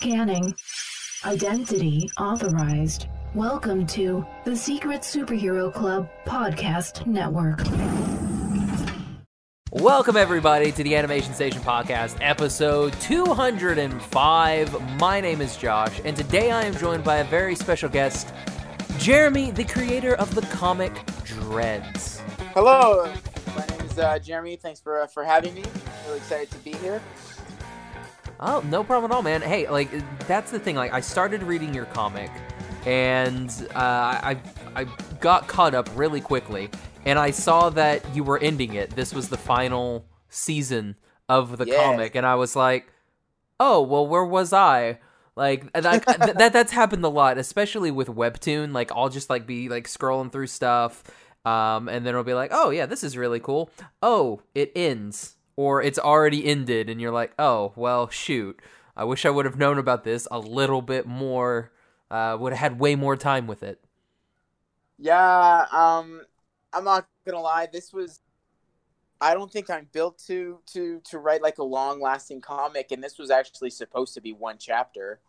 Scanning. Identity authorized. Welcome to the Secret Superhero Club Podcast Network. Welcome, everybody, to the Animation Station Podcast, episode 205. My name is Josh, and today I am joined by a very special guest, Jeremy, the creator of the comic Dreads. Hello, my name is uh, Jeremy. Thanks for uh, for having me. Really excited to be here. Oh, no problem at all, man. Hey, like that's the thing. Like, I started reading your comic, and uh, I I got caught up really quickly, and I saw that you were ending it. This was the final season of the Yeah. comic, and I was like, oh, well, where was I? Like that, that that's happened a lot, especially with webtoon. Like I'll just like be like scrolling through stuff, um, and then it'll be like, oh yeah, this is really cool. Oh, it ends, or it's already ended, and you're like, oh well, shoot. I wish I would have known about this a little bit more. Uh, would have had way more time with it. Yeah, um, I'm not gonna lie. This was. I don't think I'm built to to to write like a long lasting comic, and this was actually supposed to be one chapter.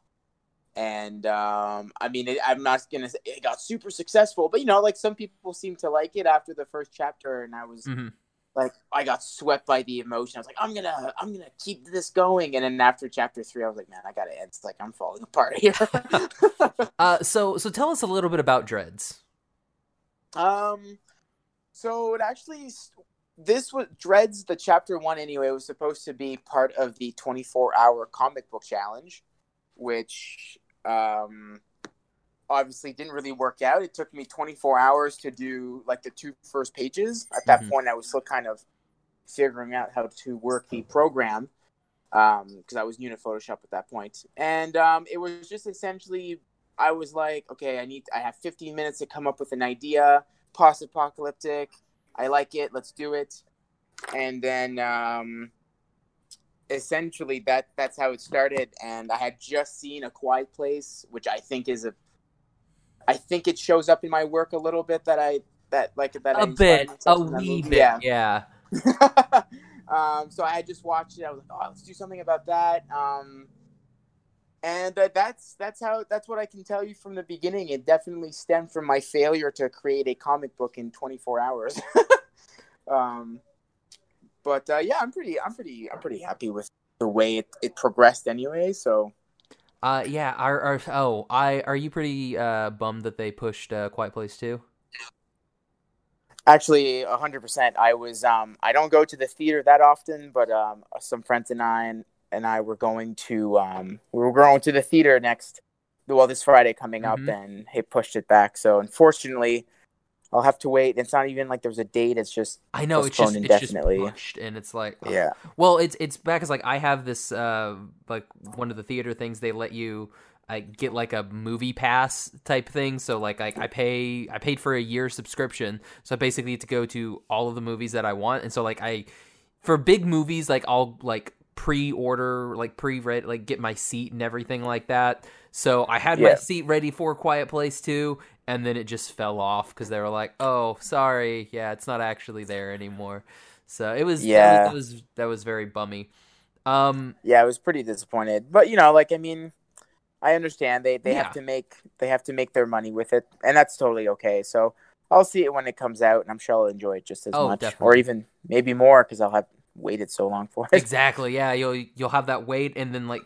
And um, I mean, it, I'm not gonna say it got super successful, but you know, like some people seem to like it after the first chapter, and I was Mhm. Like, I got swept by the emotion. I was like, I'm gonna, I'm gonna keep this going. And then after chapter three, I was like, man, I gotta end. It's like I'm falling apart here. Uh, so so tell us a little bit about Dreads. Um, so it actually this was Dreads the chapter one anyway was supposed to be part of the 24 hour comic book challenge, which um obviously didn't really work out. It took me 24 hours to do like the two first pages. At that Mhm. point, I was still kind of figuring out how to work the program because I was new to Photoshop at that point. point, and um, it was just essentially I was like, okay, I need, I have 15 minutes to come up with an idea, post-apocalyptic. I like it. Let's do it. And then, um, essentially, that that's how it started. And I had just seen A Quiet Place, which I think is a, I think it shows up in my work a little bit that I that like that I A inspired bit, a myself in that wee bit, Yeah. yeah. um, so I just watched it. I was like, oh, let's do something about that. Um, and uh, that's that's how that's what I can tell you from the beginning. It definitely stemmed from my failure to create a comic book in 24 hours. um, but uh, yeah, I'm pretty I'm pretty I'm pretty happy with the way it, it progressed anyway. So Uh, yeah. Are, are oh, I are you pretty uh bummed that they pushed uh, Quiet Place too? Actually, hundred percent. I was. Um, I don't go to the theater that often, but um, some friends and I and, and I were going to. Um, we were going to the theater next. Well, this Friday coming up, Mhm. and he pushed it back. So unfortunately, I'll have to wait. It's not even like there's a date. It's just I know it's just Postponed it's just indefinitely. pushed, and it's like ugh. yeah, Well, it's it's back because like I have this uh like one of the theater things they let you uh, get like a movie pass type thing. So like I, I pay I paid for a year subscription, so I basically get to go to all of the movies that I want. And so like I for big movies like I'll like pre-order like pre-read like get my seat and everything like that. So I had my seat ready for Quiet Place too, and then it just fell off because they were like, "Oh, sorry, yeah, it's not actually there anymore." So it was Yeah. that was, that was that was very bummy. Um, yeah. I was pretty disappointed, but you know, like I mean, I understand they they Yeah. have to make they have to make their money with it, and that's totally okay. So I'll see it when it comes out, and I'm sure I'll enjoy it just as Oh, much, definitely. or even maybe more because I'll have waited so long for it. exactly. Yeah, you'll you'll have that wait, and then like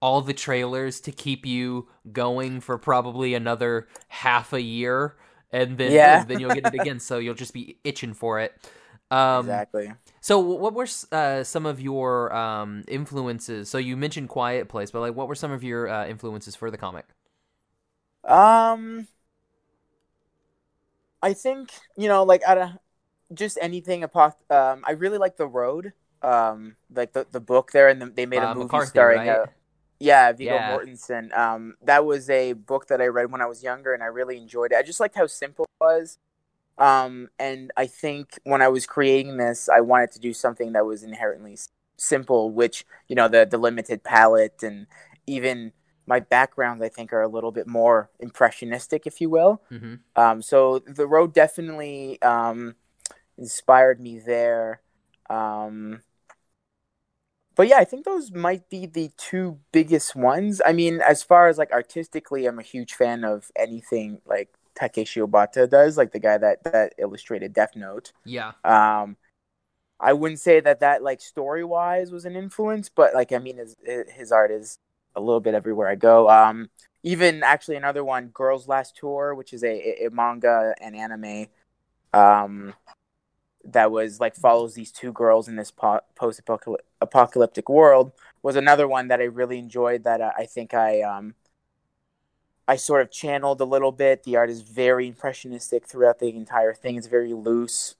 all the trailers to keep you going for probably another half a year, and then Yeah. then you'll get it again. so you'll just be itching for it. Um, exactly. So, what were uh, some of your um, influences? So, you mentioned Quiet Place, but like, what were some of your uh, influences for the comic? Um, I think you know, like of just anything. Apoc- um, I really like the road. Um, like the the book there, and the, they made a Uh, movie McCarthy, starring. right? Uh, yeah, Viggo Yeah. Mortensen. Um, that was a book that I read when I was younger, and I really enjoyed it. I just liked how simple it was. Um, and I think when I was creating this, I wanted to do something that was inherently simple, which you know the the limited palette and even my backgrounds I think are a little bit more impressionistic, if you will. hmm Um, so the road definitely um, inspired me there. Um, but yeah, I think those might be the two biggest ones. I mean, as far as like artistically, I'm a huge fan of anything like Takeshi Obata does, like the guy that that illustrated Death Note. Yeah. Um, I wouldn't say that that like story wise was an influence, but like I mean, his his art is a little bit everywhere I go. Um, even actually another one, Girls Last Tour, which is a, a manga and anime, um, that was like follows these two girls in this po- post apocalyptic world, was another one that I really enjoyed. That uh, I think I um, I sort of channeled a little bit. The art is very impressionistic throughout the entire thing. It's very loose.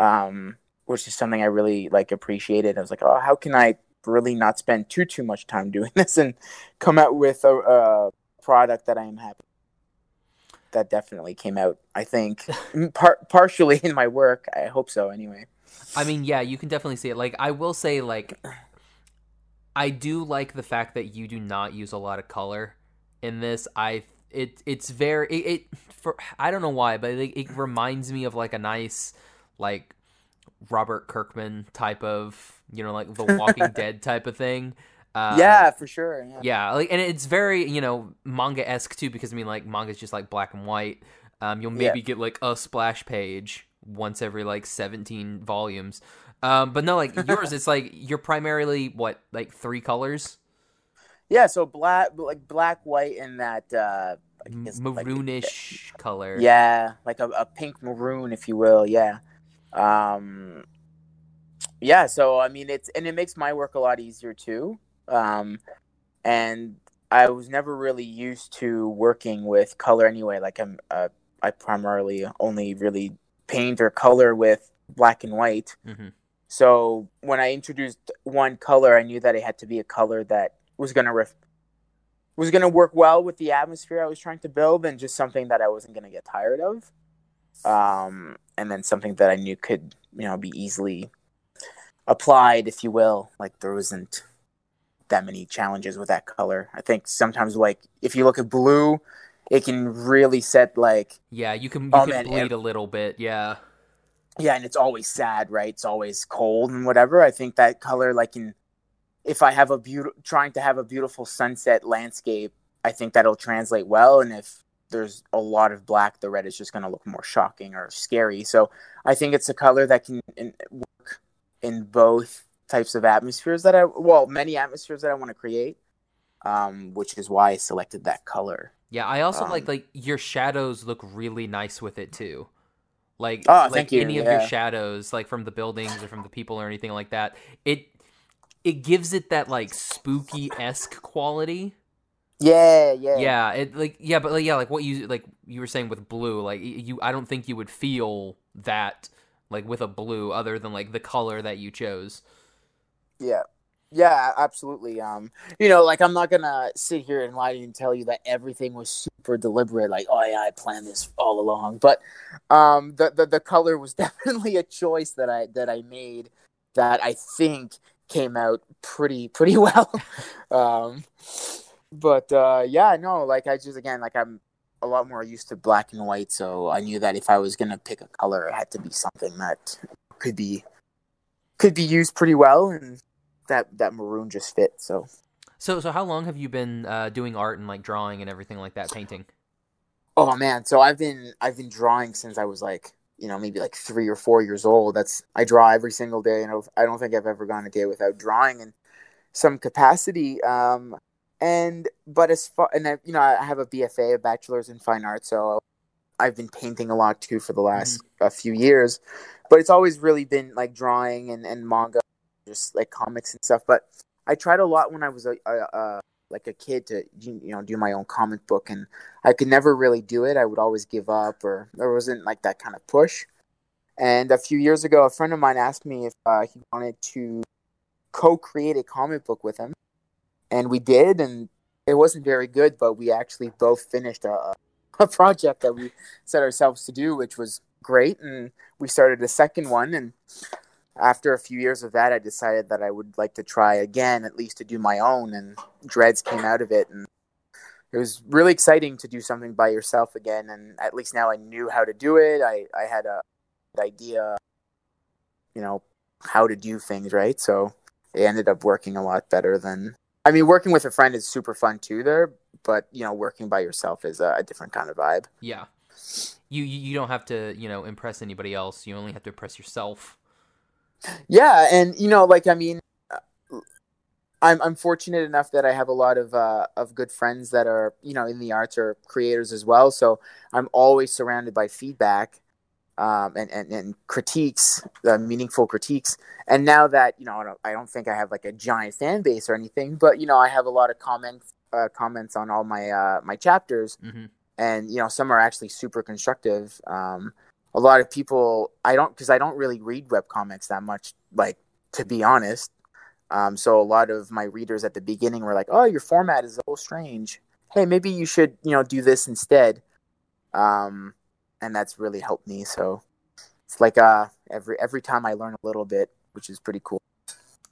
Um, which is something I really like appreciated. I was like, oh, how can I really not spend too too much time doing this and come out with a, a product that I am happy. That definitely came out. I think par- partially in my work. I hope so. Anyway. I mean, yeah, you can definitely see it. Like, I will say, like, I do like the fact that you do not use a lot of color in this. I it it's very it, it for I don't know why, but it, it reminds me of like a nice like Robert Kirkman type of, you know, like the Walking Dead type of thing. Uh, yeah, for sure. Yeah. yeah, like, and it's very, you know, manga esque too, because I mean, like, manga is just like black and white. Um, you'll maybe yeah. get like a splash page once every like 17 volumes. Um, but no, like yours, it's like you're primarily what, like three colors? Yeah, so black, like black, white, and that uh, maroonish like, color. Yeah, like a, a pink maroon, if you will. Yeah. Um, yeah, so I mean, it's and it makes my work a lot easier too. Um, and I was never really used to working with color anyway. Like I'm, uh, I primarily only really paint or color with black and white. Mm-hmm. So when I introduced one color, I knew that it had to be a color that was gonna ref- was gonna work well with the atmosphere I was trying to build, and just something that I wasn't gonna get tired of um, and then something that I knew could you know be easily applied, if you will. Like there wasn't that many challenges with that color. I think sometimes like if you look at blue, it can really set like yeah, you can you oh, can man, bleed it, a little bit, yeah. Yeah, and it's always sad, right? It's always cold and whatever. I think that color, like in, if I have a beautiful, trying to have a beautiful sunset landscape, I think that'll translate well. And if there's a lot of black, the red is just going to look more shocking or scary. So I think it's a color that can in, work in both types of atmospheres that I, well, many atmospheres that I want to create, um, which is why I selected that color. Yeah, I also um, like like your shadows look really nice with it too. Like, oh, like you. any yeah. of your shadows, like from the buildings or from the people or anything like that, it it gives it that like spooky esque quality yeah, yeah, yeah. It like yeah, but like, yeah, like what you like you were saying with blue, like you, I don't think you would feel that like with a blue other than like the color that you chose. Yeah, yeah, absolutely. Um, you know, like I'm not gonna sit here and lie to you and tell you that everything was super deliberate. Like, oh yeah, I planned this all along. But um, the the, the color was definitely a choice that I that I made that I think came out pretty pretty well. um, but uh, yeah, no, like I just again like I'm a lot more used to black and white, so I knew that if I was gonna pick a color, it had to be something that could be could be used pretty well, and that that maroon just fit. So, so so how long have you been uh, doing art and like drawing and everything like that, painting? Oh man, so I've been I've been drawing since I was like you know maybe like three or four years old. That's I draw every single day, and I don't think I've ever gone a day without drawing in some capacity. Um, and but as far and I, you know I have a BFA, a bachelor's in fine arts, so I've been painting a lot too for the last mm-hmm. a few years. But it's always really been like drawing and, and manga, just like comics and stuff. But I tried a lot when I was a, a, a like a kid to you know do my own comic book, and I could never really do it. I would always give up, or there wasn't like that kind of push. And a few years ago, a friend of mine asked me if uh, he wanted to co-create a comic book with him and we did, and it wasn't very good, but we actually both finished a, a project that we set ourselves to do, which was great, and we started a second one, and after a few years of that, I decided that I would like to try again, at least to do my own, and Dreads came out of it, and it was really exciting to do something by yourself again, and at least now I knew how to do it. I I had a idea, you know, how to do things right, so it ended up working a lot better than. I mean, working with a friend is super fun too, there, but you know, working by yourself is a, a different kind of vibe. Yeah. You, you you don't have to you know impress anybody else. You only have to impress yourself. Yeah, and you know, like I mean, uh, I'm I'm fortunate enough that I have a lot of uh, of good friends that are you know in the arts or creators as well. So I'm always surrounded by feedback um, and, and and critiques, uh, meaningful critiques. And now that you know, I don't, I don't think I have like a giant fan base or anything, but you know, I have a lot of comments uh, comments on all my uh, my chapters, Mhm. And you know, some are actually super constructive. Um, a lot of people I don't because I don't really read web comics that much, like to be honest. Um, so a lot of my readers at the beginning were like, "Oh, your format is a little strange. Hey, maybe you should you know do this instead." Um, and that's really helped me. So it's like uh every every time I learn a little bit, which is pretty cool.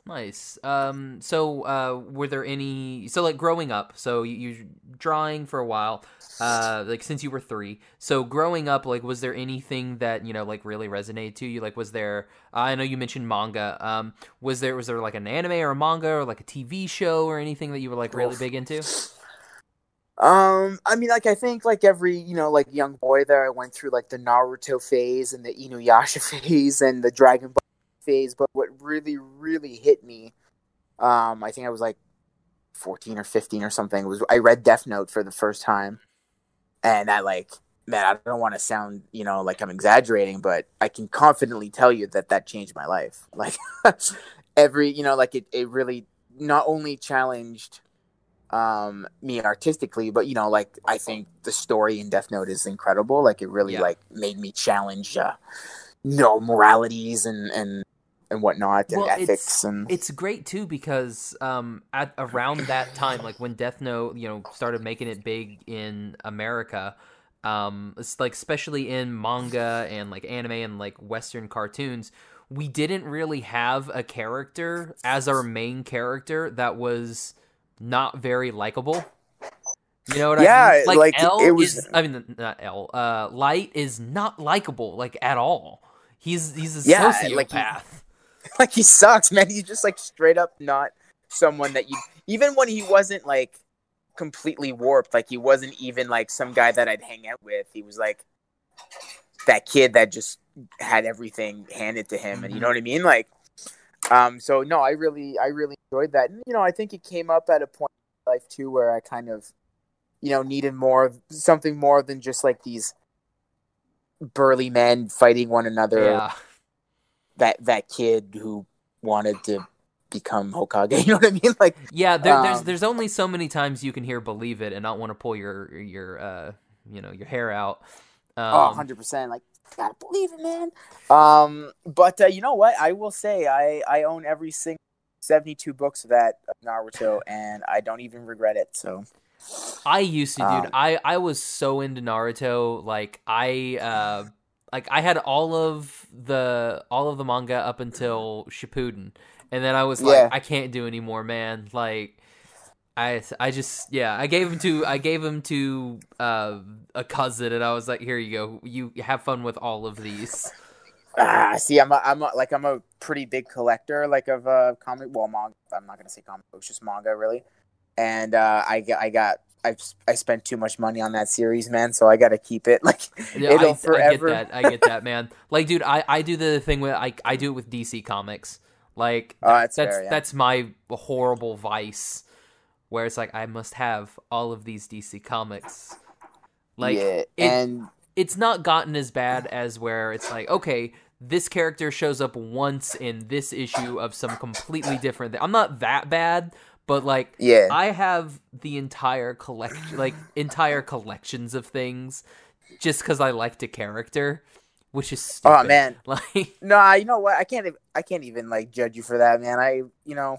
Nice. Um. So, uh, were there any? So, like growing up, so you, you drawing for a while, uh, like since you were three. So, growing up, like, was there anything that you know, like, really resonated to you? Like, was there? I know you mentioned manga. Um, was there was there like an anime or a manga or like a TV show or anything that you were like really Oof. big into? Um, I mean, like I think like every you know like young boy there, I went through like the Naruto phase and the Inuyasha phase and the Dragon Ball phase. But what really really hit me, um, I think I was like fourteen or fifteen or something. Was I read Death Note for the first time, and I like man, I don't want to sound you know like I'm exaggerating, but I can confidently tell you that that changed my life. Like every you know like it it really not only challenged um me artistically but you know like i think the story in death note is incredible like it really Yeah. like made me challenge uh you know moralities and and and whatnot and Well, it's- ethics and It's great too because um, at around that time, like when Death Note, you know, started making it big in America, um, it's like especially in manga and like anime and like Western cartoons, we didn't really have a character as our main character that was not very likable. You know what I mean? Like, like, L it was- is, I mean, not L. Uh, Light is not likable like at all. He's he's a Yeah, sociopath. like, he- like he sucks man. He's just like straight up not someone that you even when he wasn't like completely warped like he wasn't even like some guy that i'd hang out with. He was like that kid that just had everything handed to him and you know what i mean? Like um so no i really i really enjoyed that. And you know i think it came up at a point in my life too where i kind of you know needed more of- something more than just like these burly men fighting one another. Yeah. That that kid who wanted to become Hokage. You know what I mean? Like, Yeah, there, there's Um, there's only so many times you can hear "believe it" and not want to pull your your uh you know your hair out. Um, oh, 100 percent. Like, gotta believe it, man. Um, but uh, you know what? I will say, I I own every single 72 books of that of Naruto, and I don't even regret it. So, I used to, dude. Um, I I was so into Naruto. Like I uh like I had all of the all of the manga up until Shippuden, and then I was like, Yeah. I can't do anymore, man. Like. I, I just yeah I gave him to I gave him to uh, a cousin and I was like here you go you have fun with all of these ah, see, I'm a, I'm a, like I'm a pretty big collector, like of uh comic. Well, manga. I'm not gonna say comic books, just manga, really. And uh, I I got. I've, I spent too much money on that series, man. So I got to keep it. Like Yeah, it'll I, forever. I get that. I get that, man. Like, dude, I, I do the thing with I I do it with DC Comics. Like, Oh, that's that's fair, yeah. that's my horrible vice, where it's like I must have all of these DC Comics. Like, yeah, it- and it's not gotten as bad as where it's like, okay, this character shows up once in this issue of some completely different. I'm not that bad, but like, yeah, I have the entire collection, like entire collections of things, just because I liked a character, which is stupid. Oh, man. like No, you know what? I can't. I can't even like judge you for that, man. I, you know,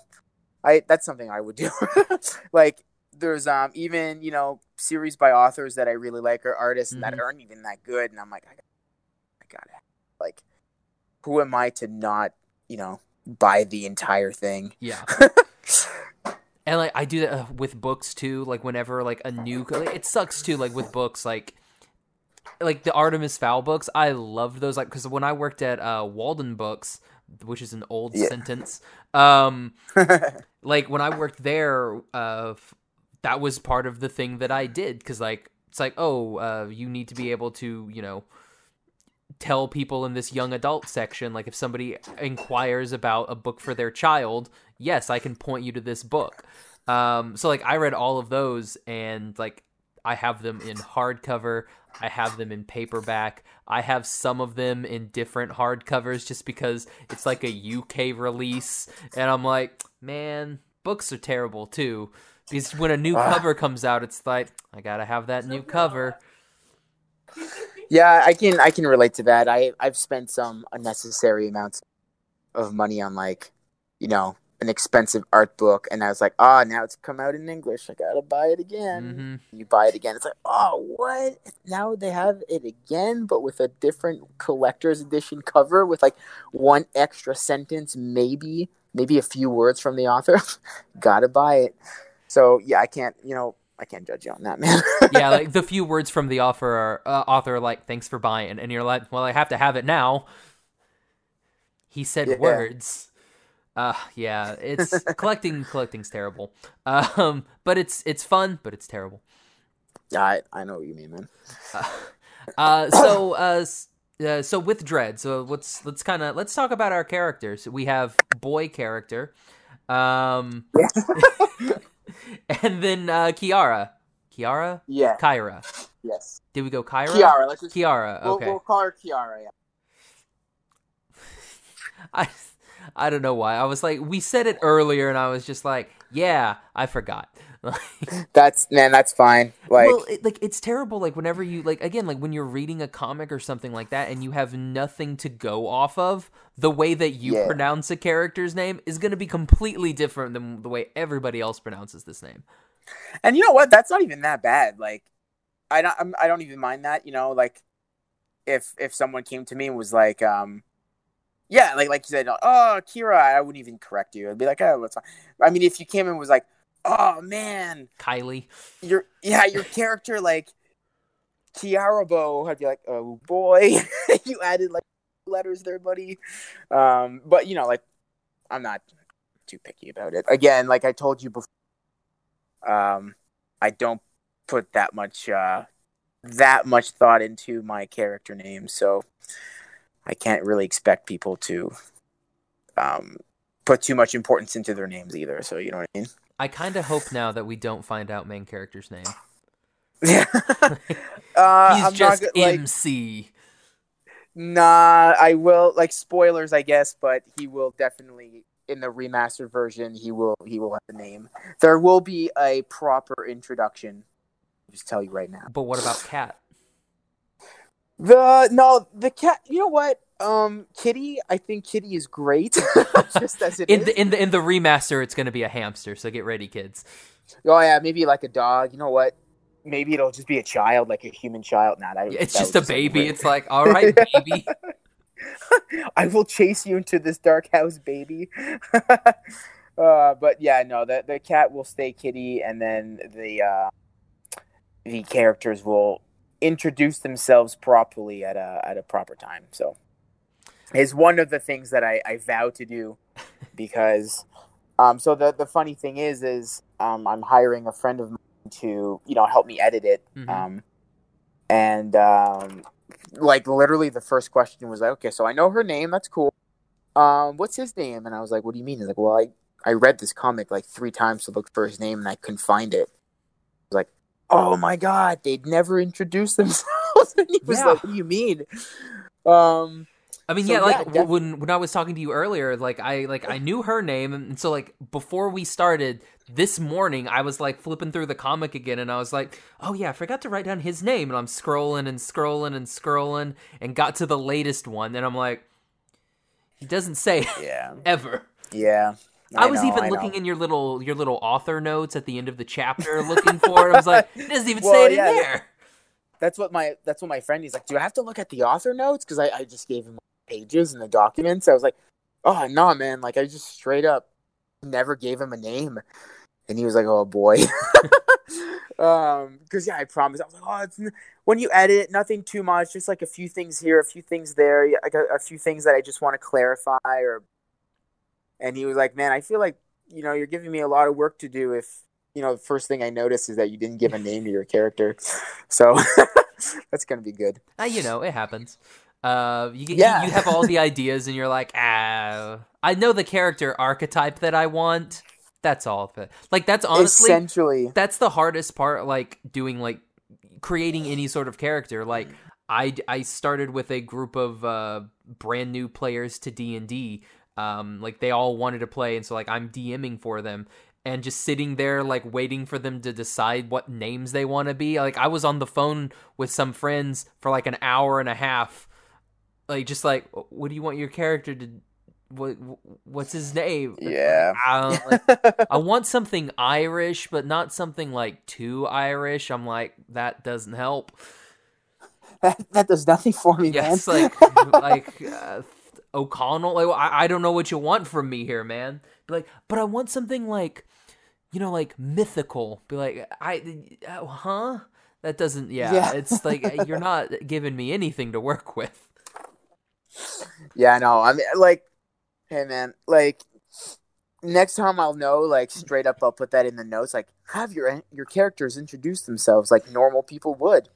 I that's something I would do. like, there's um even you know series by authors that I really like or artists that Mhm. aren't even that good, and I'm like, I, I gotta like, who am I to not you know buy the entire thing? yeah, and like I do that uh, with books too. Like whenever like a new, like, it sucks too. Like with books, like like the Artemis Fowl books, I loved those. Like because when I worked at uh, Walden Books, which is an old Yeah. sentence, Um, like when I worked there, uh, that was part of the thing that I did because like it's like oh, uh, you need to be able to you know tell people in this young adult section like if somebody inquires about a book for their child, yes, I can point you to this book. Um, so like I read all of those and like I have them in hardcover. I have them in paperback. I have some of them in different hardcovers just because it's like a UK release. And I'm like, man, books are terrible too. Because when a new Ah. cover comes out, it's like, I gotta have that new cover. Yeah, I can I can relate to that. I I've spent some unnecessary amounts of money on like, you know, an expensive art book, and I was like, oh, now it's come out in English. I gotta buy it again. hmm You buy it again. It's like, oh, what? Now they have it again, but with a different collector's edition cover with like one extra sentence, maybe maybe a few words from the author. gotta buy it. So yeah, I can't. You know, I can't judge you on that, man. yeah, like the few words from the author are uh, author like thanks for buying, and you're like, well, I have to have it now. He said Yeah. words. Uh yeah, it's collecting collecting's terrible. Um but it's it's fun, but it's terrible. yeah, I, I know what you mean, man. Uh so uh, uh so with Dread, so let's let's kind of let's talk about our characters. We have boy character. Um and then uh Kiara. Kiara? Yeah. Kyra. Yes. Did we go Kyra? Kiara. Let's just Kiara. We'll, Okay. we'll call her Kiara. Yeah. I I don't know why. I was like, we said it earlier, and I was just like, yeah, I forgot. That's man. That's fine. Like well, it, like it's terrible. Like whenever you like again, like when you're reading a comic or something like that, and you have nothing to go off of, the way that you Yeah. pronounce a character's name is going to be completely different than the way everybody else pronounces this name. And you know what? That's not even that bad. Like, I don't. I'm, I don't even mind that. You know, like if if someone came to me and was like, um, yeah, like like you said, oh, Kira, I wouldn't even correct you. I'd be like, oh, that's fine. I mean, if you came and was like, oh man, Kylie. your yeah, your character like Kiarabo, I'd be like, oh boy, you added like letters there, buddy. Um, but you know, like, I'm not too picky about it. Again, like I told you before, um, I don't put that much uh that much thought into my character name, so I can't really expect people to um put too much importance into their names either. So you know what I mean? I kind of hope now that we don't find out main character's name. Yeah. uh, He's I'm just not, like, MC. Nah, I will like spoilers, I guess, but he will definitely in the remastered version. He will he will have the name. There will be a proper introduction. I'll just tell you right now. But what about Cat? The no the cat. You know what? Um, Kitty. I think Kitty is great, just as it In is. the in the in the remaster, it's going to be a hamster. So get ready, kids. oh yeah, maybe like a dog. You know what? Maybe it'll just be a child, like a human child. Not. Nah, It's just a baby. It's like, all right, baby. I will chase you into this dark house, baby. uh, but yeah, no, the the cat will stay kitty, and then the uh, the characters will introduce themselves properly at a at a proper time. So, is one of the things that I, I vow to do because, um, so the the funny thing is, is um, I'm hiring a friend of mine to you know help me edit it, Mhm. um, and um, like literally the first question was like, okay, so I know her name, that's cool. Um, what's his name? And I was like, what do you mean? He's like, well, I I read this comic like three times to look for his name and I couldn't find it. I was like, oh my god, they'd never introduce themselves. and he was Yeah. like, what do you mean? Um, I mean, So, yeah, like yeah, when when I was talking to you earlier, like I like I knew her name, and so like before we started this morning, I was like flipping through the comic again, and I was like, oh yeah, I forgot to write down his name, and I'm scrolling and scrolling and scrolling, and got to the latest one, and I'm like, he doesn't say yeah, ever. yeah. I, was know, even I looking know. in your little your little author notes at the end of the chapter, looking for it. I was like, it doesn't even Well, say it yeah, in there. That's what my that's what my friend. He's like, do I have to look at the author notes? Because I, I just gave him pages and the documents. I was like, oh no, man! Like I just straight up never gave him a name, and he was like, oh boy. um, because yeah, I promise. I was like, oh, it's n- when you edit nothing too much, just like a few things here, a few things there, yeah, like a, a few things that I just want to clarify or. And he was like, "Man, I feel like you know you're giving me a lot of work to do. If you know, the first thing I noticed is that you didn't give a name to your character, so that's gonna be good." Uh, you know, it happens. Uh, you, Yeah. you you have all the ideas, and you're like, ah, I know the character archetype that I want. That's all. of it. Like that's honestly Essentially, that's the hardest part like doing like creating any sort of character like i i started with a group of uh brand new players to d&d um like they all wanted to play and so like i'm dming for them and just sitting there like waiting for them to decide what names they want to be like i was on the phone with some friends for like an hour and a half like just like what do you want your character to what what's his name yeah. I like, I want something Irish, but not something like too Irish. I'm like, that doesn't help. that, that does nothing for me, Yes, man. like like uh, O'Connell. Like, I, I don't know what you want from me here, man. Be like, but I want something like, you know, like mythical. Be like, I, uh, huh? That doesn't. Yeah, Yeah. it's like you're not giving me anything to work with. Yeah, no, I mean, like, hey, man, like, next time I'll know, like, straight up, I'll put that in the notes, like, have your your characters introduce themselves like normal people would.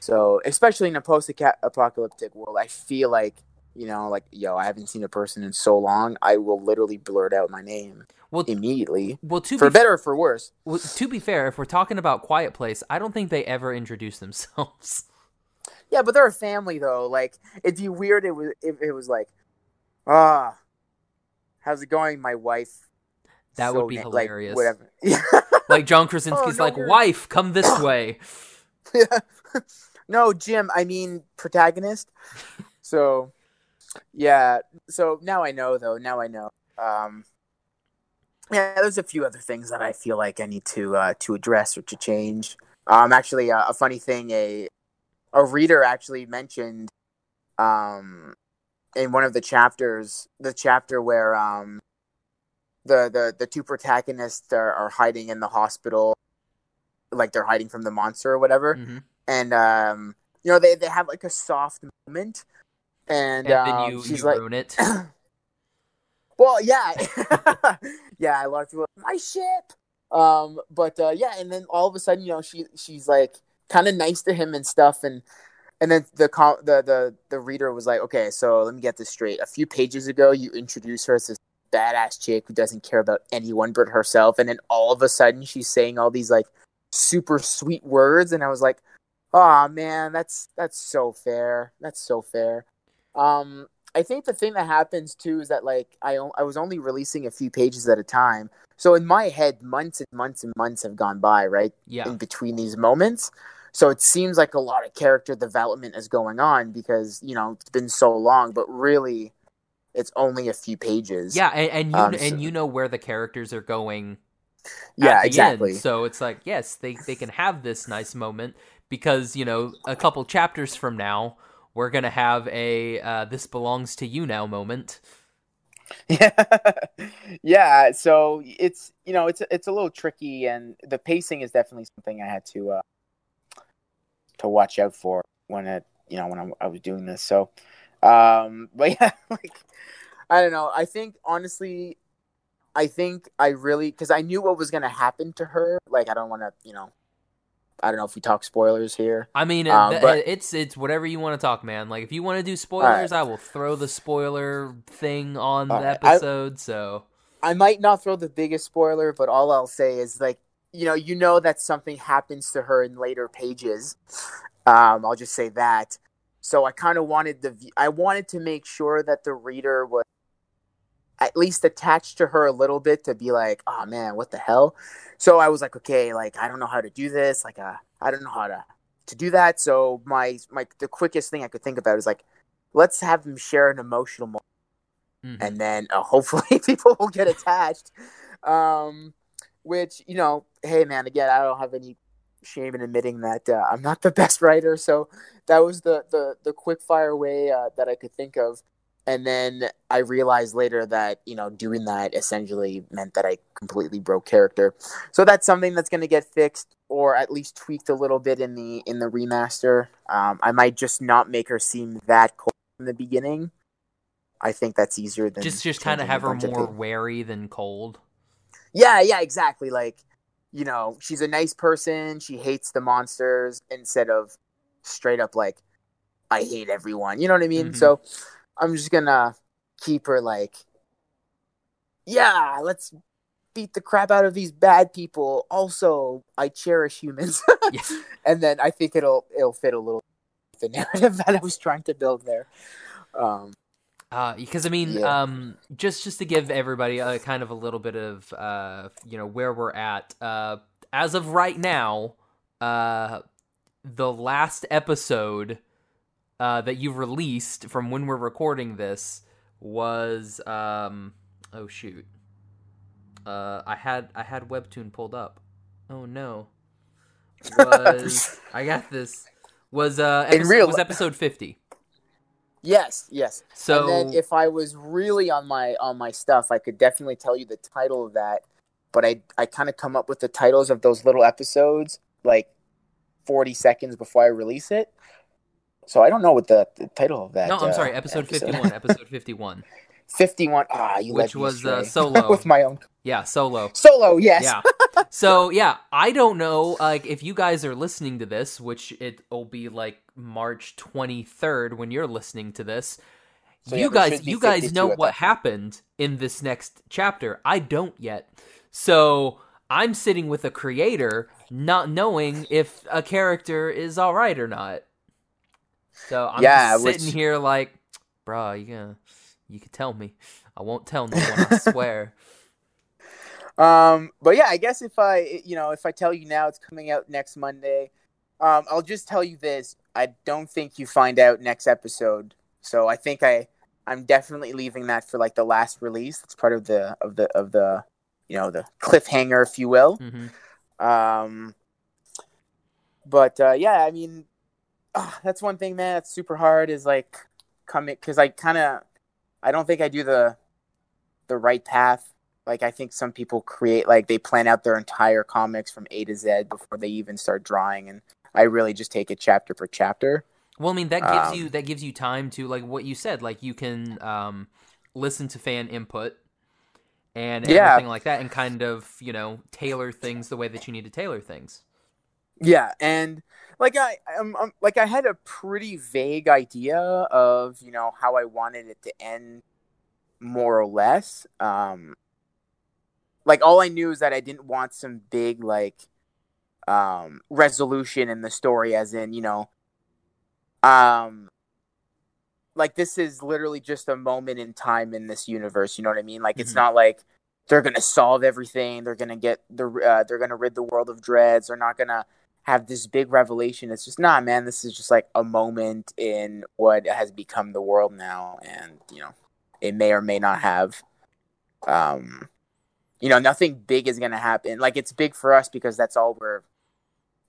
So, especially in a post-apocalyptic world, I feel like, you know, like, yo, I haven't seen a person in so long, I will literally blurt out my name Well, immediately, well, to for be better or for worse. well, to be fair, if we're talking about Quiet Place, I don't think they ever introduce themselves. Yeah, but they're a family though. Like it'd be weird. It was if it was like, ah, how's it going, my wife? That would be na- hilarious. Like, whatever. Like John Krasinski's Oh, no, like, you're- wife, come this way. no, Jim. I mean protagonist. So, yeah. So now I know though. Now I know. Um, yeah, there's a few other things that I feel like I need to uh, to address or to change. Um, actually, uh, a funny thing a a reader actually mentioned um in one of the chapters the chapter where um the the the two protagonists are, are hiding in the hospital like they're hiding from the monster or whatever hmm and um you know they they have like a soft moment and, And um, then you, she's you like ruin it. well, yeah, yeah. I of people, my ship. Um, but uh, yeah, and then all of a sudden, you know, she she's like kind of nice to him and stuff, and and then the the the the reader was like, okay, so let me get this straight. A few pages ago, you introduce her as this badass chick who doesn't care about anyone but herself, and then all of a sudden, she's saying all these like super sweet words, and I was like, oh man, that's that's so fair. That's so fair. Um, I think the thing that happens too is that like I o- I was only releasing a few pages at a time. So in my head, months and months and months have gone by, right? Yeah. In between these moments. So it seems like a lot of character development is going on because, you know, it's been so long, but really it's only a few pages. Yeah, and, and you Um, and so- you know where the characters are going. Yeah, exactly. End. So it's like, yes, they they can have this nice moment because you know a couple chapters from now we're gonna have a uh, "This belongs to you now" moment. Yeah. yeah, so it's you know, it's it's a little tricky and the pacing is definitely something I had to uh to watch out for when it you know when I, I was doing this. So um but yeah, like I don't know. I think honestly I think I really cuz I knew what was going to happen to her. Like I don't want to, you know, I don't know if we talk spoilers here. I mean, Um, th- but- it's it's whatever you want to talk, man. Like if you want to do spoilers, I will throw the spoiler thing on the Alright, I- episode. so I might not throw the biggest spoiler, but all I'll say is like, you know, you know that something happens to her in later pages. Um, I'll just say that. So I kind of wanted the I wanted to make sure that the reader was at least attached to her a little bit to be like, oh man, what the hell? So I was like, okay, like I don't know how to do this, like uh, I don't know how to to do that. So my my the quickest thing I could think about is like, let's have them share an emotional moment mhm. and then uh, hopefully people will get attached. Um, which you know, hey man, again, I don't have any shame in admitting that uh, I'm not the best writer, so that was the the the quick fire way uh, that I could think of. And then I realized later that you know doing that essentially meant that I completely broke character. So that's something that's going to get fixed or at least tweaked a little bit in the in the remaster. Um, I might just not make her seem that cold in the beginning I think that's easier than just just kind of have her more wary than cold. Yeah, yeah, exactly. Like, you know, she's a nice person. She hates the monsters instead of straight up like, I hate everyone. You know what I mean? Mhm. So I'm just gonna keep her like, yeah, let's beat the crap out of these bad people. Also, I cherish humans. Yeah. and then I think it'll it'll fit a little the narrative that I was trying to build there. Um, Uh, because I mean, Yeah. um, just just to give everybody a kind of a little bit of uh, you know, where we're at. Uh, as of right now, uh, the last episode uh, that you released from when we're recording this was um, oh shoot, uh, I had I had Webtoon pulled up. Oh no, was I got this was uh In episode, real- was episode fifty. yes, yes. So and then if I was really on my on my stuff, I could definitely tell you the title of that. But I I kind of come up with the titles of those little episodes like forty seconds before I release it. So I don't know what the, the title of that. No, I'm uh, sorry. Episode, fifty-one. Episode fifty-one. Fifty-one. Ah, you Which was, uh, solo. with my own Yeah, solo. solo. Yes. Yeah. So yeah, I don't know. Like, if you guys are listening to this, which it'll be like March twenty-third when you're listening to this. So, you there guys, you guys know what happened in this next chapter. I don't yet. So I'm sitting with a creator, not knowing if a character is all right or not. So I'm Yeah, just sitting which- here like, bruh, you gonna, you could tell me. I won't tell no one. I swear. Um, but yeah, I guess if I, you know, if I tell you now it's coming out next Monday, um, I'll just tell you this: I don't think you find out next episode. So I think I, I'm definitely leaving that for like the last release. It's part of the of the of the, you know, the cliffhanger, if you will. hmm Um, but uh, yeah, I mean, ah, that's one thing, man. That's super hard. Is like coming because I kind of, I don't think I do the, the right path. Like I think some people create like they plan out their entire comics from A to Z before they even start drawing, and I really just take it chapter for chapter. Well, I mean that gives Um, you that gives you time to like what you said, like you can um, listen to fan input and Yeah. everything like that, and kind of you know tailor things the way that you need to tailor things. Yeah, and like I, um, um, like I had a pretty vague idea of you know how I wanted it to end, more or less. Um, like all I knew is that I didn't want some big like, um, resolution in the story, as in you know, um, like this is literally just a moment in time in this universe. You know what I mean? Like it's Mhm. not like they're gonna solve everything. They're gonna get the uh, they're gonna rid the world of dreads. They're not gonna have this big revelation. It's just nah, man. This is just like a moment in what has become the world now, and you know, it may or may not have. Um, you know, nothing big is gonna happen. Like it's big for us because that's all we're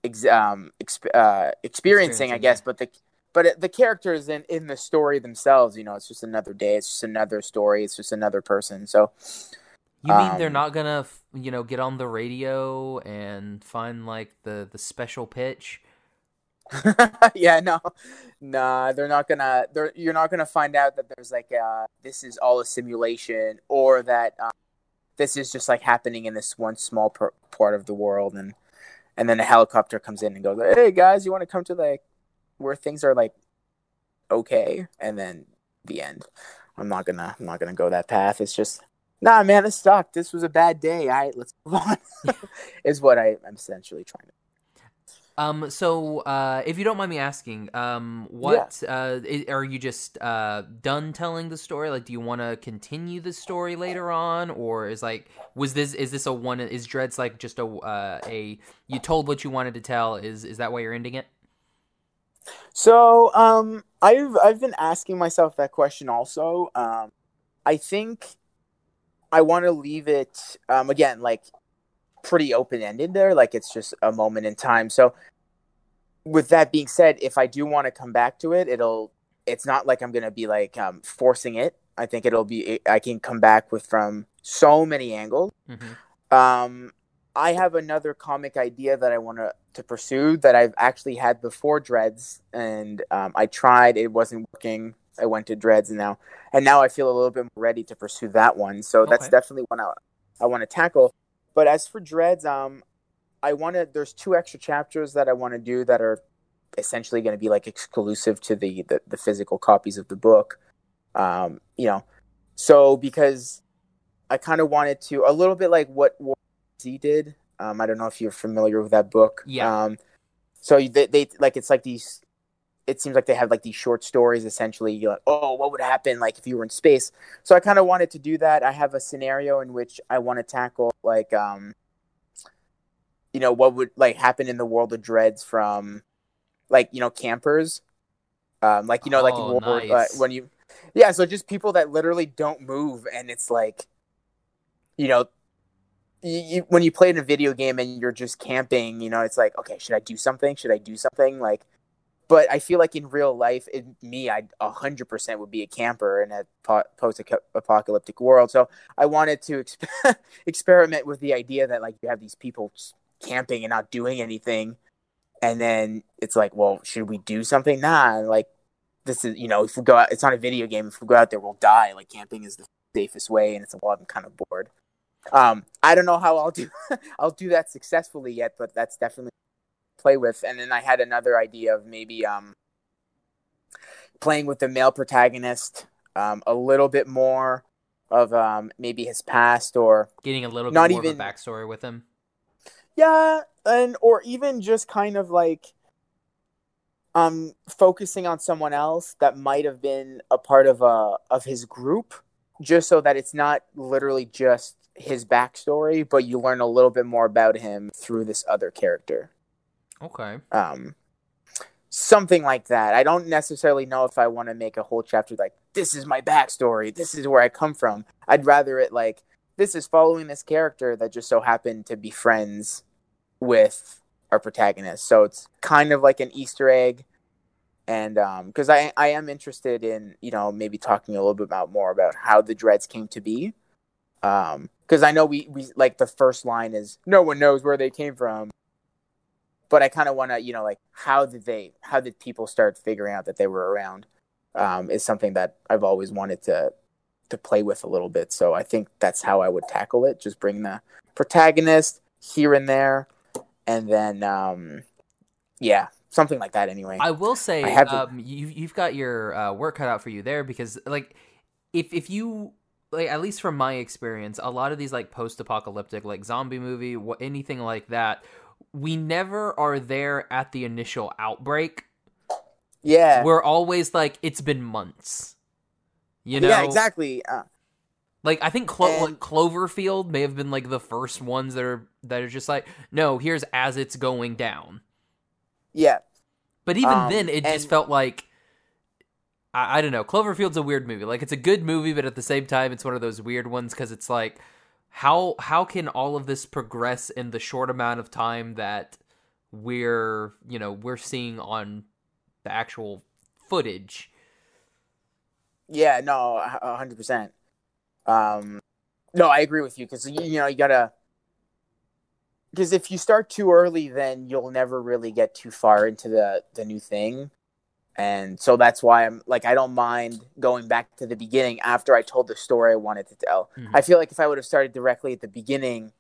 ex- um exp- uh, experiencing, I guess. yeah. But the but it, the characters in in the story themselves, you know, it's just another day. It's just another story. It's just another person. So. You mean they're Um, not gonna f- you know get on the radio and find like the the special pitch? yeah, no, nah, they're not gonna. They're you're not gonna find out that there's like uh this is all a simulation, or that um, this is just like happening in this one small per- part of the world, and and then a helicopter comes in and goes, "Hey guys, you want to come to like where things are like okay?" And then the end. I'm not gonna. I'm not gonna go that path. It's just. Nah, man, this sucked. This was a bad day. All right, let's move on. is what I, I'm essentially trying to. Um, so uh, if you don't mind me asking, um, what uh, i- are you just uh done telling the story? Like, do you want to continue the story later on, or is like was this is this a one? Is Dreads like just a uh, a you told what you wanted to tell? Is is that why you're ending it? So, um, I've I've been asking myself that question also. Um, I think I want to leave it um again like pretty open ended there, like it's just a moment in time. So, with that being said, if I do want to come back to it, it'll it's not like I'm gonna be like um forcing it. I think it'll be I can come back with from so many angles. hmm Um, I have another comic idea that I want to to pursue that I've actually had before Dreads, and um, I tried. It wasn't working I went to Dreads and now and now I feel a little bit ready to pursue that one. So that's Okay. definitely one I, I want to tackle. But as for Dreads, um, I want to. There's two extra chapters that I want to do that are essentially going to be like exclusive to the, the the physical copies of the book. Um, you know, so because I kind of wanted to a little bit like what War Z did. Um, I don't know if you're familiar with that book. Yeah. Um, so they, they like it's like these. It seems like they have like these short stories. Essentially, you're like, oh, what would happen like if you were in space? So I kind of wanted to do that. I have a scenario in which I want to tackle like, um, you know, what would like happen in the world of dreads from, like you know, campers, um, like you know, like in Oh, War- uh, when you, yeah. So just people that literally don't move, and it's like, you know, you, you, when you play in a video game and you're just camping, you know, it's like, okay, should I do something? Should I do something? Like, but I feel like in real life, me, I a hundred percent would be a camper in a po- post-apocalyptic world. So I wanted to exp- experiment with the idea that like you have these people camping and not doing anything, and then it's like, well, should we do something? Nah, like this is you know, if we go out, it's not a video game. If we go out there, we'll die. Like camping is the safest way, and it's a well, I'm kind of bored. Um, I don't know how I'll do I'll do that successfully yet, but that's definitely play with. And then I had another idea of maybe um playing with the male protagonist um a little bit more of um maybe his past or Getting a little bit Not more even- of a backstory with him. yeah, and or even just kind of like um focusing on someone else that might have been a part of a of his group just so that it's not literally just his backstory but you learn a little bit more about him through this other character Okay. um something like that. I don't necessarily know if i want to make a whole chapter like this is my backstory. This is where i come from. I'd rather it like this is following this character that just so happened to be friends with our protagonist. So it's kind of like an easter egg. And um because i i am interested in you know maybe talking a little bit about more about how the dreads came to be. Um because i know we we like the first line is no one knows where they came from but I kind of want to, you know, like how did they, how did people start figuring out that they were around? Um, is something that I've always wanted to to play with a little bit. So I think that's how I would tackle it. Just bring the protagonist here and there, and then, um, yeah, something like that. Anyway, I will say, I um, you you've got your uh, work cut out for you there because, like, if if you like, at least from my experience, a lot of these like post-apocalyptic, like zombie movie, wh- anything like that, we never are there at the initial outbreak. yeah, We're always like, it's been months. You know, yeah, exactly. Uh, Like I think Clo- And- like, Cloverfield may have been like the first ones that are that are just like, no, here's as it's going down. yeah, But even Um, then, it just felt like I, I don't know. Cloverfield's a weird movie. Like it's a good movie, but at the same time, it's one of those weird ones because it's like, how how can all of this progress in the short amount of time that we're you know we're seeing on the actual footage? yeah. No, a a hundred percent. Um, no, I agree with you because you know you gotta. Because if you start too early, then you'll never really get too far into the the new thing, and so that's why I'm like I don't mind going back to the beginning after I told the story I wanted to tell. Mhm. I feel like if I would have started directly at the beginning,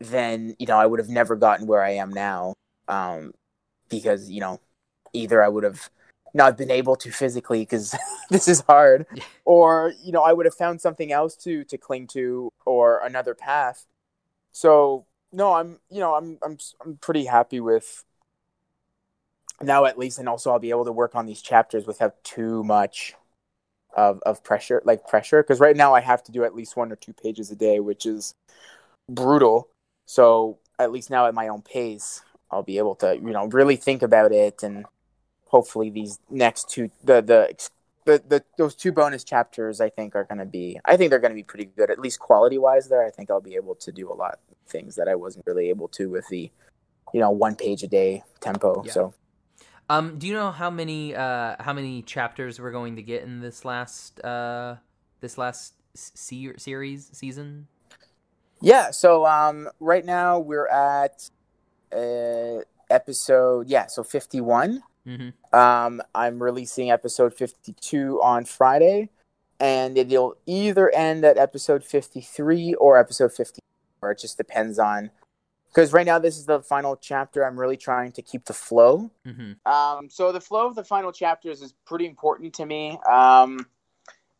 then you know I would have never gotten where I am now, um, because you know either I would have not been able to physically because this is hard, Yeah. or you know I would have found something else to to cling to or another path. So no, I'm you know I'm I'm I'm pretty happy with now at least, and also I'll be able to work on these chapters without too much of of pressure, like pressure, because right now I have to do at least one or two pages a day, which is brutal. So at least now at my own pace, I'll be able to you know really think about it, and hopefully these next two the the the, the those two bonus chapters I think are going to be I think they're going to be pretty good at least quality wise there I think I'll be able to do a lot of things that I wasn't really able to with the you know one page a day tempo Yeah. so Um, do you know how many uh how many chapters we're going to get in this last uh this last se- series season? yeah so um right now we're at uh episode yeah so 51 Mm-hmm. Um, I'm releasing episode 52 on Friday, and it'll either end at episode 53 or episode 50. Or it just depends on. Because right now this is the final chapter. I'm really trying to keep the flow. Mm-hmm. Um, so the flow of the final chapters is pretty important to me, um,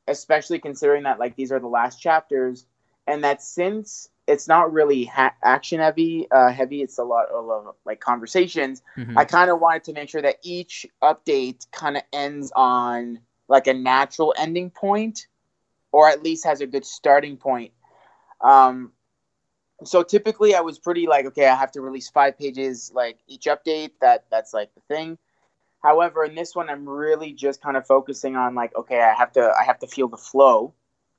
especially considering that like these are the last chapters, and that since it's not really ha- action heavy, uh, heavy, it's a lot of like conversations. Mm-hmm. I kind of wanted to make sure that each update kind of ends on like a natural ending point, or at least has a good starting point. Um, so typically, I was pretty like, okay, I have to release five pages like each update. That that's like the thing. However, in this one, I'm really just kind of focusing on like, okay, I have to I have to feel the flow.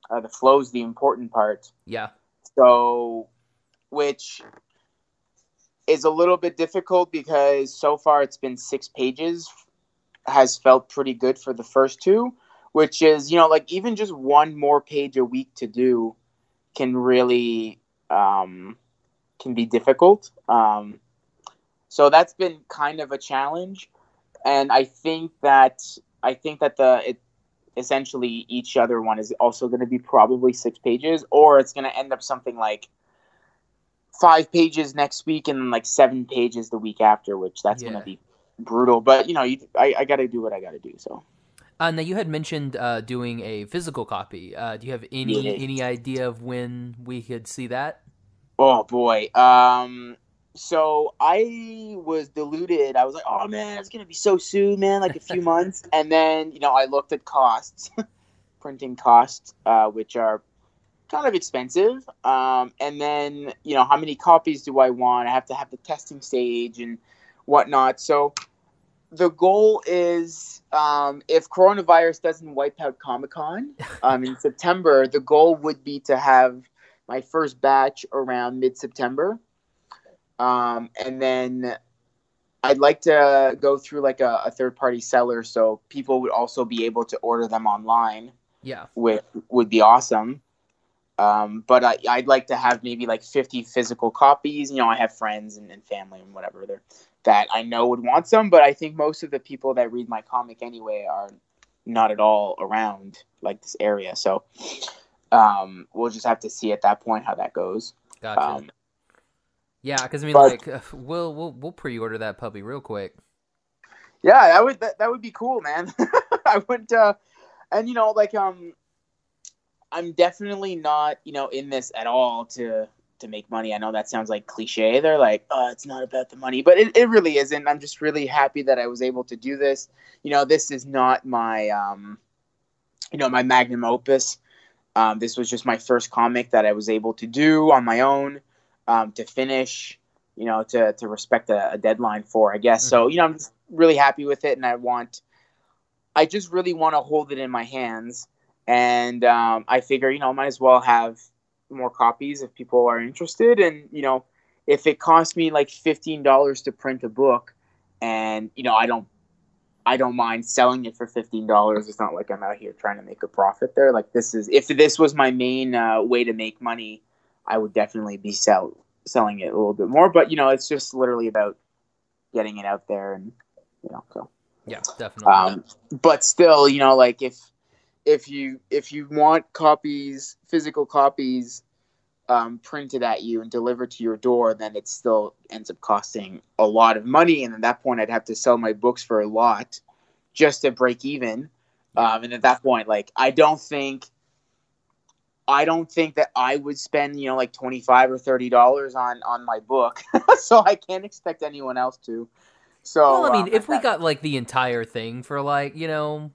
Uh, the flow is the important part. Yeah. So, which is a little bit difficult because so far it's been six pages, has felt pretty good for the first two, which is, you know, like even just one more page a week to do can really, um, can be difficult. Um, so that's been kind of a challenge. And I think that, I think that the, it, essentially each other one is also going to be probably six pages or it's going to end up something like five pages next week and like seven pages the week after which that's Yeah. going to be brutal but you know you, I, I got to do what i got to do so Uh, now you had mentioned uh, doing a physical copy. Uh, do you have any Yeah. any idea of when we could see that? oh boy um so i was deluded i was like oh man it's going to be so soon man like a few months and then you know i looked at costs printing costs uh, which are kind of expensive um, and then you know how many copies do i want i have to have the testing stage and whatnot so the goal is um, if coronavirus doesn't wipe out comic-con um, in september the goal would be to have my first batch around mid-september um, and then I'd like to go through like a, a third party seller so people would also be able to order them online, Yeah. which would be awesome. Um, but I, I'd like to have maybe like 50 physical copies. You know, I have friends and, and family and whatever there that I know would want some, but I think most of the people that read my comic anyway are not at all around like this area. So um, we'll just have to see at that point how that goes. Gotcha. Um, yeah, because I mean, but- like, we'll we'll we'll pre-order that puppy real quick. Yeah, that would that, that would be cool, man. I would uh and you know, like um I'm definitely not, you know, in this at all to to make money. I know that sounds like cliche. They're like, oh, it's not about the money, but it, it really isn't. I'm just really happy that I was able to do this. You know, this is not my um you know, my magnum opus. Um, this was just my first comic that I was able to do on my own, um, to finish, you know, to, to respect a, a deadline for, I guess. So, you know, I'm just really happy with it. And I want, I just really want to hold it in my hands. And um, I figure, you know, might as well have more copies if people are interested. And, you know, if it costs me like $15 to print a book and, you know, I don't I don't mind selling it for fifteen dollars. It's not like I'm out here trying to make a profit there. Like this is if this was my main uh, way to make money, I would definitely be sell selling it a little bit more. But you know, it's just literally about getting it out there, and you know, so. Yeah, definitely. Um, but still, you know, like if if you if you want copies, physical copies, um, printed at you and delivered to your door, then it still ends up costing a lot of money. And at that point, I'd have to sell my books for a lot just to break even. Um, and at that point, like I don't think. I don't think that I would spend, you know, like twenty five or thirty dollars on on my book, so I can't expect anyone else to. So, well, I mean, um, if we that- got like the entire thing for like you know,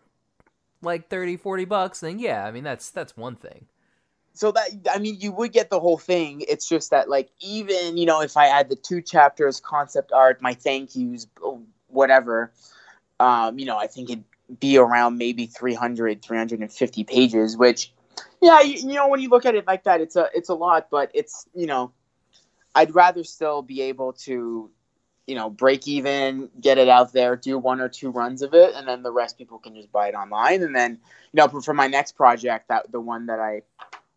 like 30, 40 bucks, then yeah, I mean that's that's one thing. so that I mean, you would get the whole thing. It's just that, like, even you know, if I add the two chapters, concept art, my thank yous, whatever, um, you know, I think it'd be around maybe 300, 350 pages. Which, yeah, you, you know, when you look at it like that, it's a it's a lot, but it's you know, I'd rather still be able to, you know, break even, get it out there, do one or two runs of it, and then the rest people can just buy it online, and then you know, for my next project, that the one that I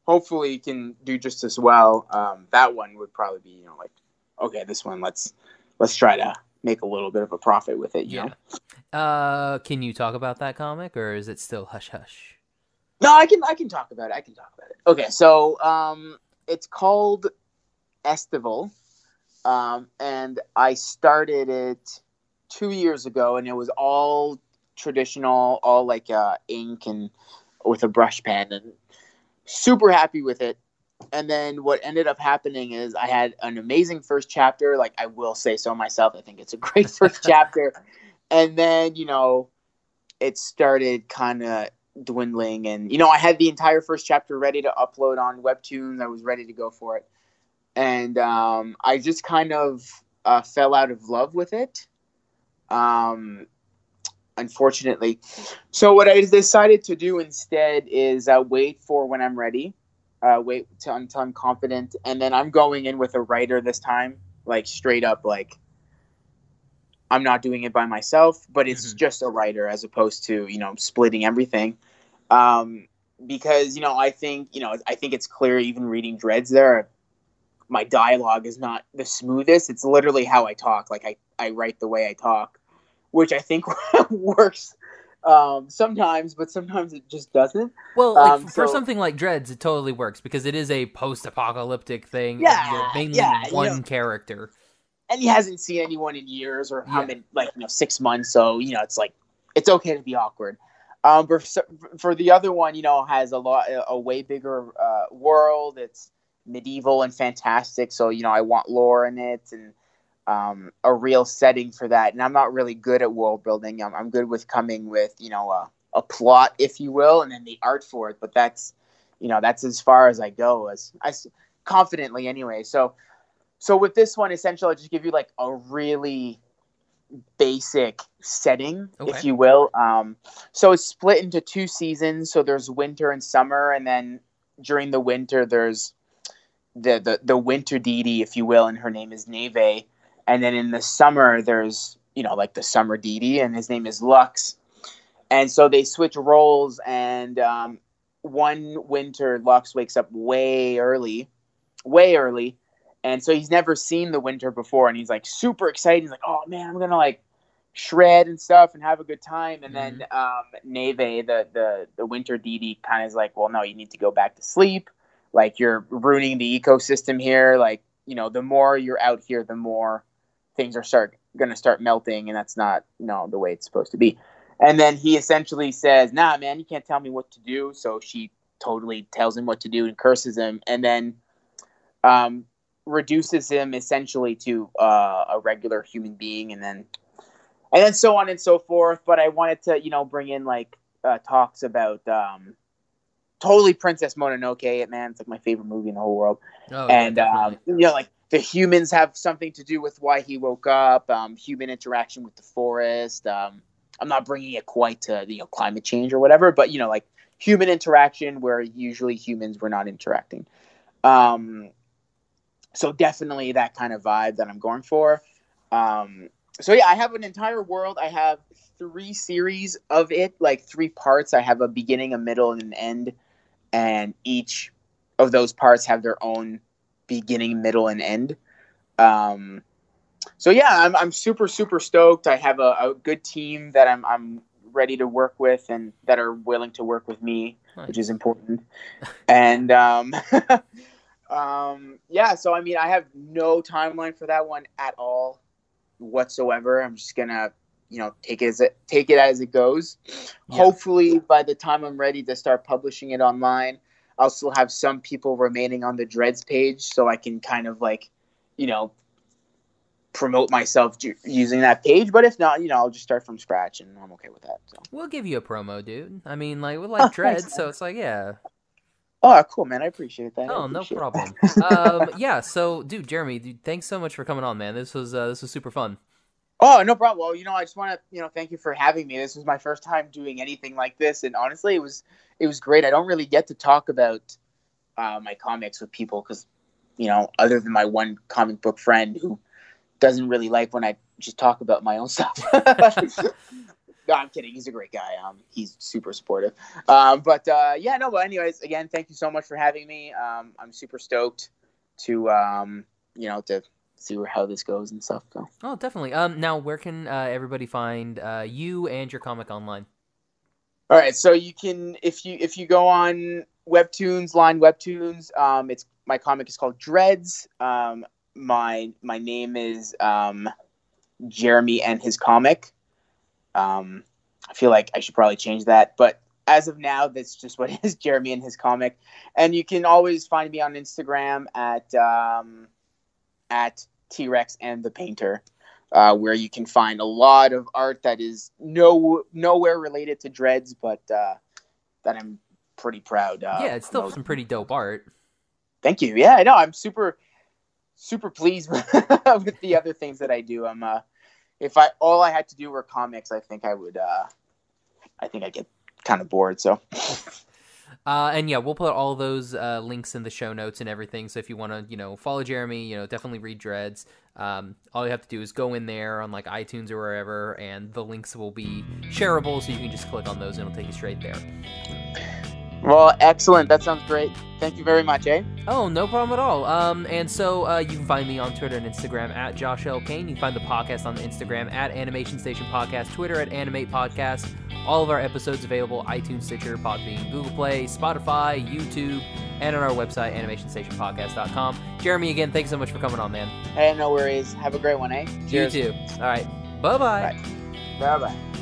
hopefully can do just as well. Um, that one would probably be, you know, like, okay, this one let's let's try to make a little bit of a profit with it. You Yeah. know, Uh, can you talk about that comic, or is it still hush hush? No, I can I can talk about it. I can talk about it. Okay, so um, it's called Estival, um, and I started it two years ago, and it was all traditional, all like uh, ink and with a brush pen, and super happy with it. And then what ended up happening is I had an amazing first chapter. Like I will say so myself. I think it's a great first chapter. And then you know, it started kind of dwindling, and you know, I had the entire first chapter ready to upload on Webtoons. I was ready to go for it, and um, I just kind of uh, fell out of love with it. Um, unfortunately. So what I decided to do instead is uh, wait for when I'm ready, uh, wait to, until I'm confident, and then I'm going in with a writer this time, like straight up, like I'm not doing it by myself, but it's Mhm. just a writer as opposed to you know splitting everything. Um, because you know I think you know I think it's clear even reading Dreads there. My dialogue is not the smoothest. It's literally how I talk. Like I, I write the way I talk which I think works um, sometimes, but sometimes it just doesn't. Well, like, Um, for so- something like Dreads, it totally works because it is a post-apocalyptic thing. Yeah, you're mainly yeah, you one know. character. And he hasn't seen anyone in years or how Yeah. many, like you know, six months. So you know, it's like it's okay to be awkward. Um, but for, for the other one, you know, has a lot, a way bigger uh, world. It's medieval and fantastic. So you know, I want lore in it and um, a real setting for that. And I'm not really good at world building. I'm, I'm good with coming with you know a, a plot, if you will, and then the art for it. But that's you know that's as far as I go as I confidently anyway. So so with this one, essentially, I'll just give you like a really basic setting, if you will. Um, so it's split into two seasons. So there's winter and summer, and then during the winter, there's the the, the winter deity, if you will, and her name is Neve. And then in the summer, there's you know like the summer deity, and his name is Lux. And so they switch roles, and um, one winter, Lux wakes up way early, way early, and so he's never seen the winter before, and he's like super excited. He's like, "Oh man, I'm gonna like shred and stuff and have a good time." And then um, Neve, the the the winter deity, kind of is like, "Well, no, you need to go back to sleep. Like you're ruining the ecosystem here. Like you know, the more you're out here, the more things are start gonna start melting, and that's not you know the way it's supposed to be." And then he essentially says, "Nah, man, you can't tell me what to do." So she totally tells him what to do and curses him, and then um, reduces him essentially to uh, a regular human being, and then and then so on and so forth. But I wanted to, you know, bring in like uh, talks about um, totally Princess Mononoke. It man, it's like my favorite movie in the whole world Oh, yeah, and um, you know, like the humans have something to do with why he woke up. Um, human interaction with the forest. Um, I'm not bringing it quite to you know climate change or whatever, but you know, like human interaction where usually humans were not interacting. Um, so definitely that kind of vibe that I'm going for. Um, so yeah, I have an entire world. I have three series of it, like three parts. I have a beginning, a middle, and an end, and each of those parts have their own beginning, middle, and end. Um, so yeah, I'm I'm super super stoked. I have a, a good team that I'm I'm ready to work with and that are willing to work with me, Nice. which is important. and um, um, yeah, so I mean, I have no timeline for that one at all whatsoever. I'm just gonna you know take it as it take it as it goes. Yeah. Hopefully, by the time I'm ready to start publishing it online, I'll still have some people remaining on the Dreads page, so I can kind of like, you know, promote myself using that page. But if not, you know, I'll just start from scratch, and I'm okay with that. So, We'll give you a promo, dude. I mean, like we Oh, like thanks, Dreads, so it's like, yeah. oh, cool, man. I appreciate that. Oh, no appreciate it. problem. um, yeah. So, dude, Jeremy, dude, thanks so much for coming on, man. This was uh, this was super fun. Oh, no problem. Well, you know, I just want to, you know, thank you for having me. This was my first time doing anything like this, and honestly, it was it was great. I don't really get to talk about uh, my comics with people because, you know, other than my one comic book friend who doesn't really like when I just talk about my own stuff. no, I'm kidding. He's a great guy. Um, he's super supportive. Um, but uh, yeah, no. But anyways, again, thank you so much for having me. Um, I'm super stoked to, um, you know, to see where how this goes and stuff. So. Oh, definitely. Um, now where can uh, everybody find uh, you and your comic online? All right, so you can if you if you go on Webtoons, Line Webtoons, um, it's my comic is called Dreads. Um, my my name is um, Jeremy and his comic. Um, I feel like I should probably change that, but as of now, that's just what is Jeremy and his comic. And you can always find me on Instagram at um, at T Rex and the Painter, uh, where you can find a lot of art that is no nowhere related to Dreads, but uh, that I'm pretty proud. Uh, yeah, it's still promoting. some pretty dope art. Thank you. Yeah, I know. I'm super super pleased with the other things that I do. I'm uh, if I all I had to do were comics, I think I would. Uh, I think I'd get kind of bored. So. Uh, and yeah, we'll put all those uh, links in the show notes and everything. So if you want to, you know, follow Jeremy, you know, definitely read Dreads. Um, all you have to do is go in there on like iTunes or wherever, and the links will be shareable, so you can just click on those and it'll take you straight there. Well, excellent. That sounds great. Thank you very much, eh? Oh, no problem at all. Um, and so uh, you can find me on Twitter and Instagram at Josh L. Kane. You can find the podcast on the Instagram at Animation Station Podcast, Twitter at Animate Podcast. All of our episodes available iTunes, Stitcher, Podbean, Google Play, Spotify, YouTube, and on our website, animationstationpodcast.com. Jeremy, again, thanks so much for coming on, man. Hey, no worries. Have a great one, eh? Cheers. You too. All right. Bye-bye. Bye bye.